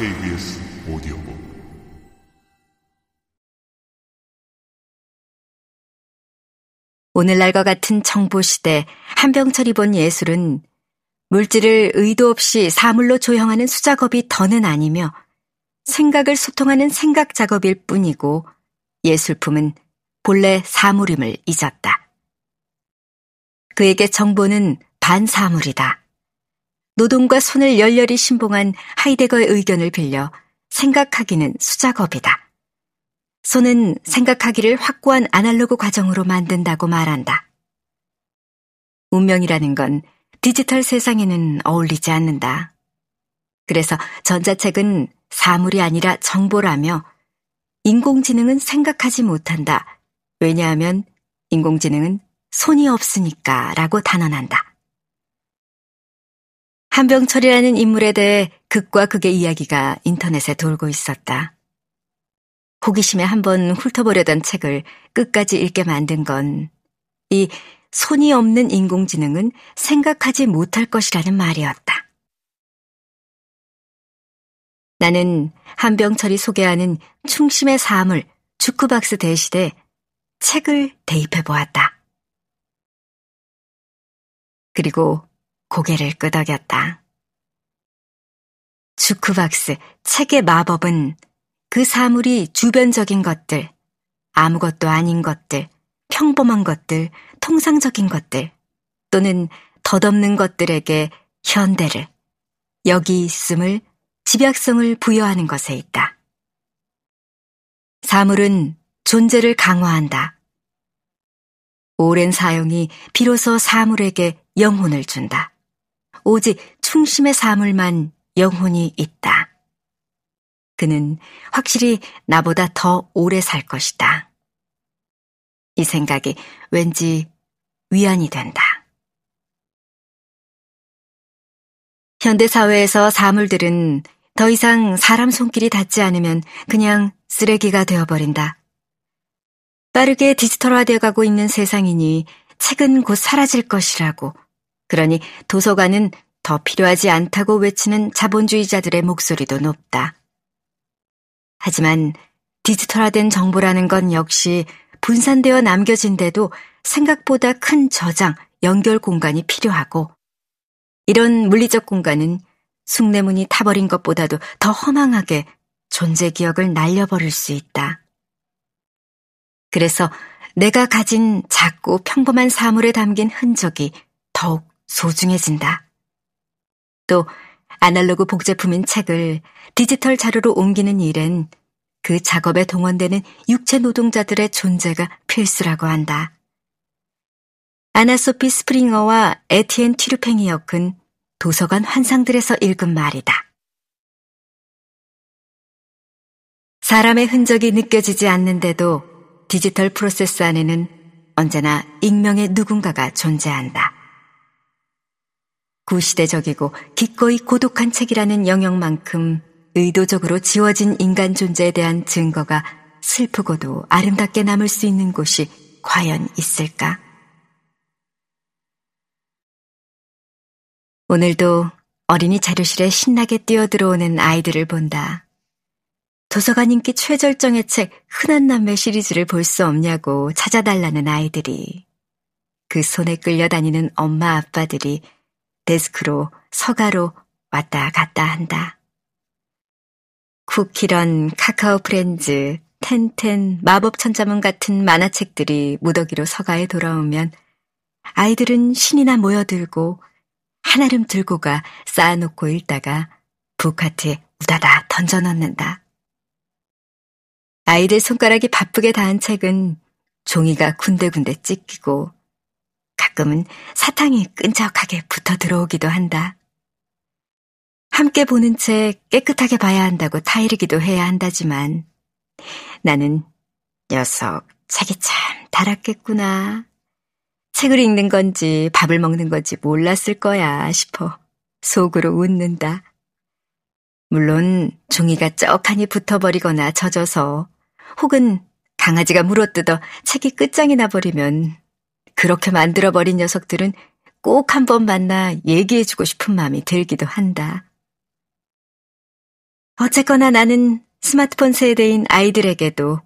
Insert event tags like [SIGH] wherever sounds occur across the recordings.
KBS 오디오북 오늘날과 같은 정보시대 한병철이 본 예술은 물질을 의도 없이 사물로 조형하는 수작업이 더는 아니며 생각을 소통하는 생각 작업일 뿐이고 예술품은 본래 사물임을 잊었다. 그에게 정보는 반사물이다. 노동과 손을 열렬히 신봉한 하이데거의 의견을 빌려 생각하기는 수작업이다. 손은 생각하기를 확고한 아날로그 과정으로 만든다고 말한다. 운명이라는 건 디지털 세상에는 어울리지 않는다. 그래서 전자책은 사물이 아니라 정보라며 인공지능은 생각하지 못한다. 왜냐하면 인공지능은 손이 없으니까 라고 단언한다. 한병철이라는 인물에 대해 극과 극의 이야기가 인터넷에 돌고 있었다. 호기심에 한번 훑어보려던 책을 끝까지 읽게 만든 건 이 손이 없는 인공지능은 생각하지 못할 것이라는 말이었다. 나는 한병철이 소개하는 충심의 사물 주크박스 대시대 책을 대입해 보았다. 그리고 고개를 끄덕였다. 주크박스 책의 마법은 그 사물이 주변적인 것들, 아무것도 아닌 것들, 평범한 것들, 통상적인 것들, 또는 덧없는 것들에게 현대를, 여기 있음을, 집약성을 부여하는 것에 있다. 사물은 존재를 강화한다. 오랜 사용이 비로소 사물에게 영혼을 준다. 오직 충심의 사물만 영혼이 있다. 그는 확실히 나보다 더 오래 살 것이다. 이 생각이 왠지 위안이 된다. 현대사회에서 사물들은 더 이상 사람 손길이 닿지 않으면 그냥 쓰레기가 되어버린다. 빠르게 디지털화되어 가고 있는 세상이니 책은 곧 사라질 것이라고. 그러니 도서관은 더 필요하지 않다고 외치는 자본주의자들의 목소리도 높다. 하지만 디지털화된 정보라는 건 역시 분산되어 남겨진데도 생각보다 큰 저장, 연결 공간이 필요하고 이런 물리적 공간은 숭례문이 타버린 것보다도 더 허망하게 존재 기억을 날려버릴 수 있다. 그래서 내가 가진 작고 평범한 사물에 담긴 흔적이 더욱 소중해진다. 또 아날로그 복제품인 책을 디지털 자료로 옮기는 일엔 그 작업에 동원되는 육체 노동자들의 존재가 필수라고 한다. 아나소피 스프링어와 에티엔 튀르팽이 역은 도서관 환상들에서 읽은 말이다. 사람의 흔적이 느껴지지 않는데도 디지털 프로세스 안에는 언제나 익명의 누군가가 존재한다. 구시대적이고 기꺼이 고독한 책이라는 영역만큼 의도적으로 지워진 인간 존재에 대한 증거가 슬프고도 아름답게 남을 수 있는 곳이 과연 있을까? 오늘도 어린이 자료실에 신나게 뛰어들어오는 아이들을 본다. 도서관 인기 최절정의 책 흔한 남매 시리즈를 볼 수 없냐고 찾아달라는 아이들이 그 손에 끌려다니는 엄마 아빠들이 데스크로 서가로 왔다 갔다 한다. 쿠키런, 카카오 프렌즈, 텐텐, 마법 천자문 같은 만화책들이 무더기로 서가에 돌아오면 아이들은 신이나 모여들고 한아름 들고 가 쌓아놓고 읽다가 북카트에 우다다 던져넣는다. 아이들 손가락이 바쁘게 닿은 책은 종이가 군데군데 찢기고 가끔은 사탕이 끈적하게 붙어 들어오기도 한다. 함께 보는 책 깨끗하게 봐야 한다고 타이르기도 해야 한다지만 나는 녀석 책이 참 달았겠구나. 책을 읽는 건지 밥을 먹는 건지 몰랐을 거야 싶어 속으로 웃는다. 물론 종이가 쩍하니 붙어버리거나 젖어서 혹은 강아지가 물어뜯어 책이 끝장이 나버리면 그렇게 만들어버린 녀석들은 꼭 한번 만나 얘기해주고 싶은 마음이 들기도 한다. 어쨌거나 나는 스마트폰 세대인 아이들에게도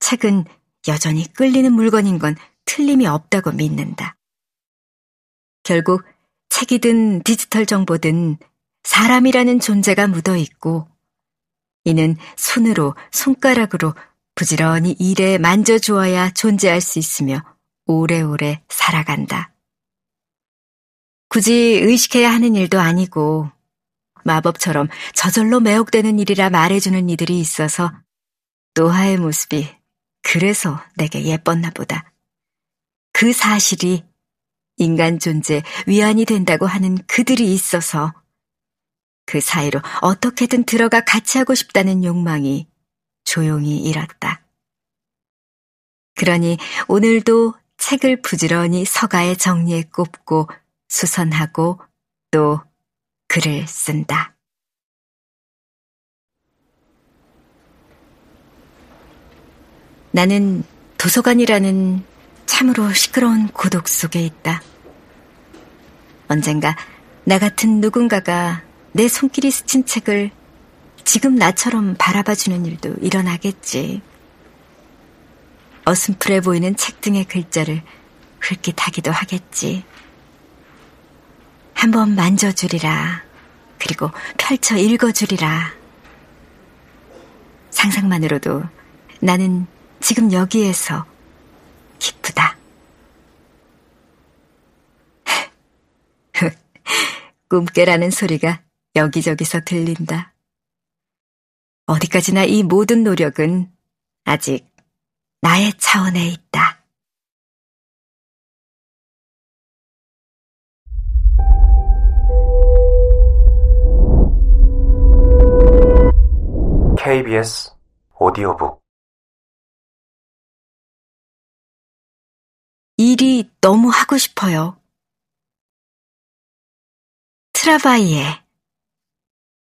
책은 여전히 끌리는 물건인 건 틀림이 없다고 믿는다. 결국 책이든 디지털 정보든 사람이라는 존재가 묻어 있고 이는 손으로, 손가락으로 부지런히 일에 만져주어야 존재할 수 있으며 오래오래 살아간다. 굳이 의식해야 하는 일도 아니고 마법처럼 저절로 매혹되는 일이라 말해주는 이들이 있어서 노하의 모습이 그래서 내게 예뻤나 보다. 그 사실이 인간 존재 위안이 된다고 하는 그들이 있어서 그 사이로 어떻게든 들어가 같이 하고 싶다는 욕망이 조용히 일었다. 그러니 오늘도 책을 부지런히 서가에 정리해 꼽고 수선하고 또 글을 쓴다. 나는 도서관이라는 참으로 시끄러운 고독 속에 있다. 언젠가 나 같은 누군가가 내 손길이 스친 책을 지금 나처럼 바라봐주는 일도 일어나겠지. 어슴풀해 보이는 책 등의 글자를 흘깃하기도 하겠지. 한번 만져주리라. 그리고 펼쳐 읽어주리라. 상상만으로도 나는 지금 여기에서 기쁘다. [LAUGHS] 꿈깨라는 소리가 여기저기서 들린다. 어디까지나 이 모든 노력은 아직 나의 차원에 있다. KBS 오디오북 일이 너무 하고 싶어요. 트라바이에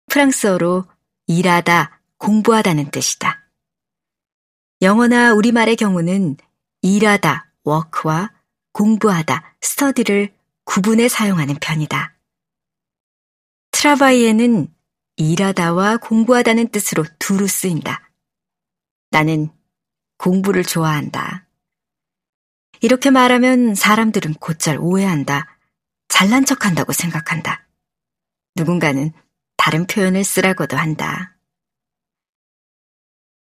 프랑스어로 일하다, 공부하다는 뜻이다. 영어나 우리말의 경우는 일하다, work와 공부하다, study를 구분해 사용하는 편이다. 트라바이에는 일하다와 공부하다는 뜻으로 두루 쓰인다. 나는 공부를 좋아한다. 이렇게 말하면 사람들은 곧잘 오해한다. 잘난 척 한다고 생각한다. 누군가는 다른 표현을 쓰라고도 한다.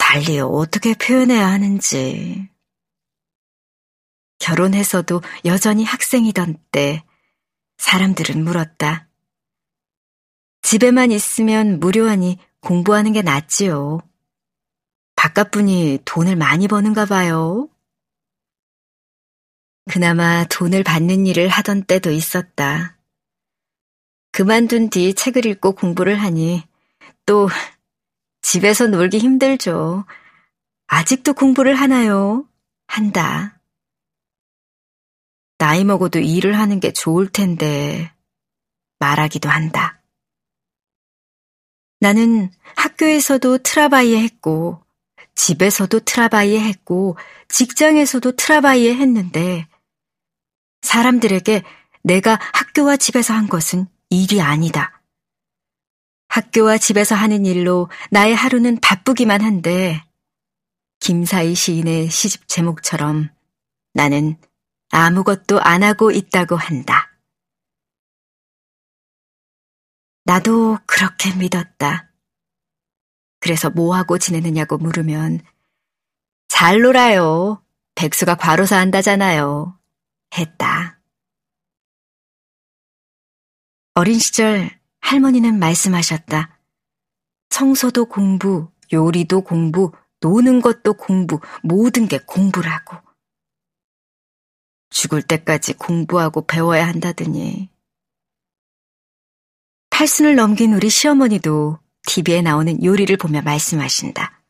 달리 어떻게 표현해야 하는지. 결혼해서도 여전히 학생이던 때 사람들은 물었다. 집에만 있으면 무료하니 공부하는 게 낫지요. 바깥분이 돈을 많이 버는가 봐요. 그나마 돈을 받는 일을 하던 때도 있었다. 그만둔 뒤 책을 읽고 공부를 하니 또 집에서 놀기 힘들죠. 아직도 공부를 하나요? 한다. 나이 먹어도 일을 하는 게 좋을 텐데 말하기도 한다. 나는 학교에서도 travailler 했고, 집에서도 travailler 했고, 직장에서도 travailler 했는데, 사람들에게 내가 학교와 집에서 한 것은 일이 아니다. 학교와 집에서 하는 일로 나의 하루는 바쁘기만 한데, 김사이 시인의 시집 제목처럼 나는 아무것도 안 하고 있다고 한다. 나도 그렇게 믿었다. 그래서 뭐하고 지내느냐고 물으면 잘 놀아요. 백수가 과로사 한다잖아요. 했다. 어린 시절 할머니는 말씀하셨다. 청소도 공부, 요리도 공부, 노는 것도 공부, 모든 게 공부라고. 죽을 때까지 공부하고 배워야 한다더니 팔순을 넘긴 우리 시어머니도 TV에 나오는 요리를 보며 말씀하신다.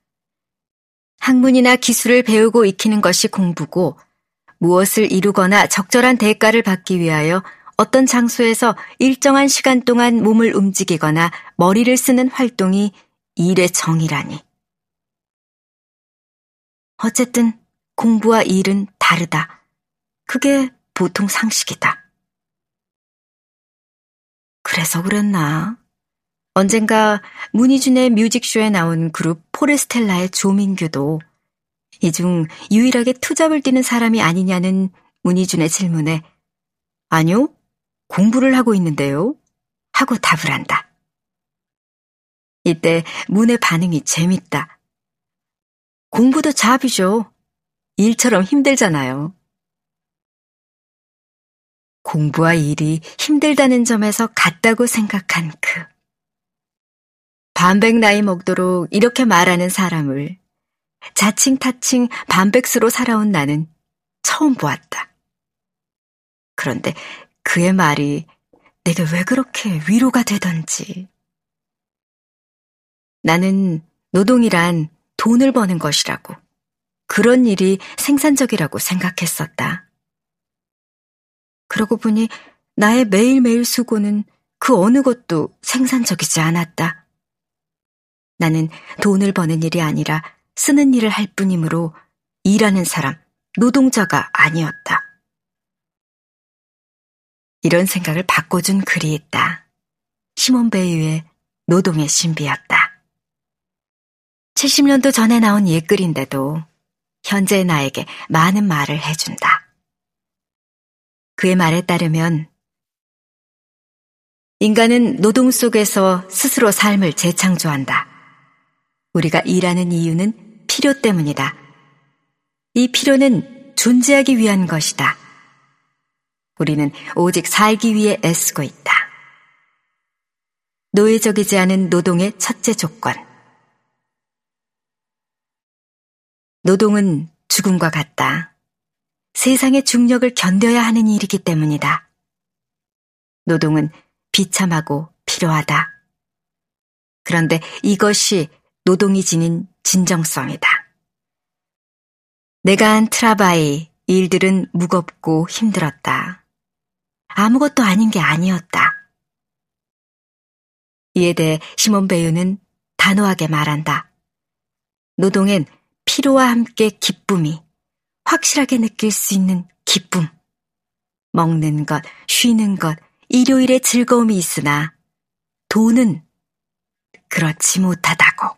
학문이나 기술을 배우고 익히는 것이 공부고 무엇을 이루거나 적절한 대가를 받기 위하여 어떤 장소에서 일정한 시간 동안 몸을 움직이거나 머리를 쓰는 활동이 일의 정이라니. 어쨌든 공부와 일은 다르다. 그게 보통 상식이다. 그래서 그랬나? 언젠가 문희준의 뮤직쇼에 나온 그룹 포레스텔라의 조민규도 이 중 유일하게 투잡을 뛰는 사람이 아니냐는 문희준의 질문에 아니요, 공부를 하고 있는데요. 하고 답을 한다. 이때 문의 반응이 재밌다. 공부도 잡이죠. 일처럼 힘들잖아요. 공부와 일이 힘들다는 점에서 같다고 생각한 그. 반백 나이 먹도록 이렇게 말하는 사람을 자칭 타칭 반백수로 살아온 나는 처음 보았다. 그런데 그의 말이 내게 왜 그렇게 위로가 되던지. 나는 노동이란 돈을 버는 것이라고, 그런 일이 생산적이라고 생각했었다. 그러고 보니 나의 매일매일 수고는 그 어느 것도 생산적이지 않았다. 나는 돈을 버는 일이 아니라 쓰는 일을 할 뿐이므로 일하는 사람, 노동자가 아니었다. 이런 생각을 바꿔준 글이 있다. 시몬 베이유의 노동의 신비였다. 70년도 전에 나온 옛글인데도 현재의 나에게 많은 말을 해준다. 그의 말에 따르면 인간은 노동 속에서 스스로 삶을 재창조한다. 우리가 일하는 이유는 필요 때문이다. 이 필요는 존재하기 위한 것이다. 우리는 오직 살기 위해 애쓰고 있다. 노예적이지 않은 노동의 첫째 조건. 노동은 죽음과 같다. 세상의 중력을 견뎌야 하는 일이기 때문이다. 노동은 비참하고 필요하다. 그런데 이것이 노동이 지닌 진정성이다. 내가 한 트라바이 일들은 무겁고 힘들었다. 아무것도 아닌 게 아니었다. 이에 대해 시몬 베유는 단호하게 말한다. 노동엔 피로와 함께 기쁨이 확실하게 느낄 수 있는 기쁨. 먹는 것, 쉬는 것, 일요일의 즐거움이 있으나 돈은 그렇지 못하다고.